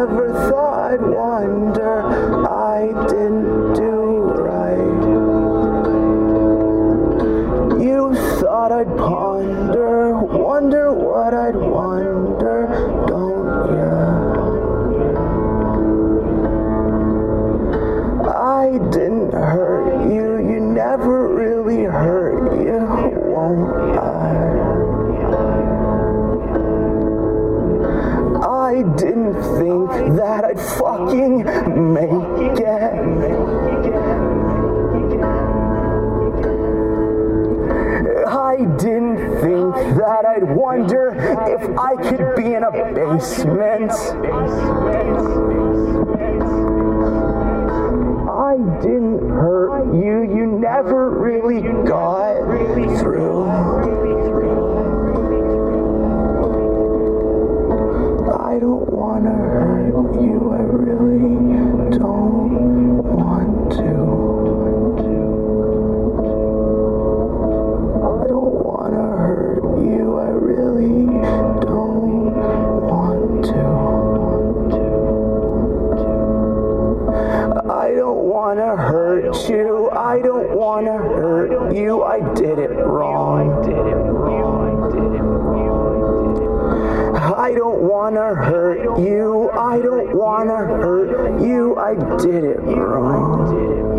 never thought I'd wonder I didn't do right. You thought I'd ponder, wonder what I'd wonder, don't you? I didn't hurt you, you never really hurt you, won't I? I didn't think that I'd fucking make it. I didn't think that I'd wonder if I could be in a basement. I didn't hurt you, you never really got through. I don't wanna hurt you, I really don't want to. I don't wanna hurt you, I really don't want to. I don't wanna hurt you, I don't wanna hurt you, I did it wrong. wanna hurt you. I don't wanna hurt you. I did it wrong.